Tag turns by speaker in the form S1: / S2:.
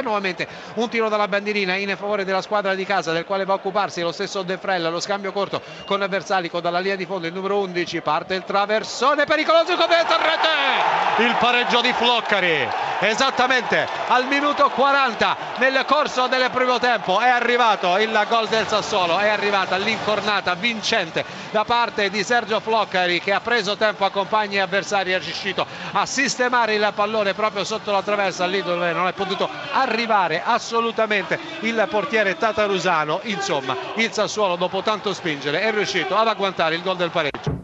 S1: nuovamente un tiro dalla bandierina in favore della squadra di casa del quale va a occuparsi lo stesso De Frella, lo scambio corto con Versalico dalla linea di fondo, il numero 11, parte il traversone pericoloso come rete, il pareggio di Floccari, esattamente al minuto 40 nel corso del primo tempo è arrivato il gol del Sassuolo, è arrivata l'incornata vincente da parte di Sergio Floccari che ha preso tempo a compagni e avversari, è riuscito a sistemare il pallone proprio sotto la traversa lì dove non è potuto arrivare assolutamente il portiere Tatarusano, insomma il Sassuolo dopo tanto spingere è riuscito ad agguantare il gol del pareggio.